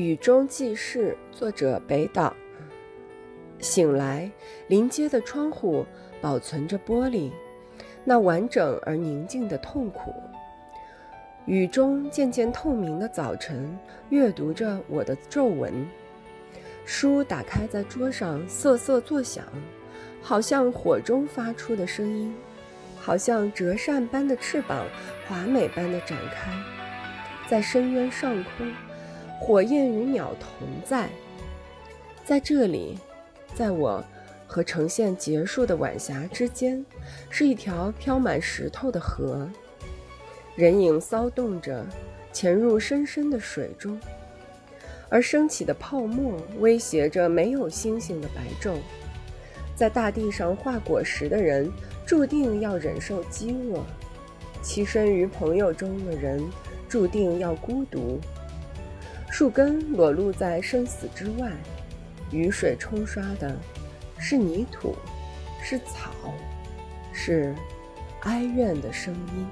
雨中记事，作者北岛。醒来，临街的窗户保存着玻璃，那完整而宁静的痛苦。雨中渐渐透明的早晨，阅读着我的皱纹。书打开在桌上，瑟瑟作响，好像火中发出的声音，好像折扇般的翅膀，华美般的展开，在深渊上空。火焰与鸟同在，在这里，在我和呈现结束的晚霞之间，是一条飘满石头的河。人影骚动着，潜入深深的水中，而升起的泡沫威胁着没有星星的白昼。在大地上画果实的人，注定要忍受饥饿；栖身于朋友中的人，注定要孤独。树根裸露在生死之外，雨水冲刷的是泥土，是草，是哀怨的声音。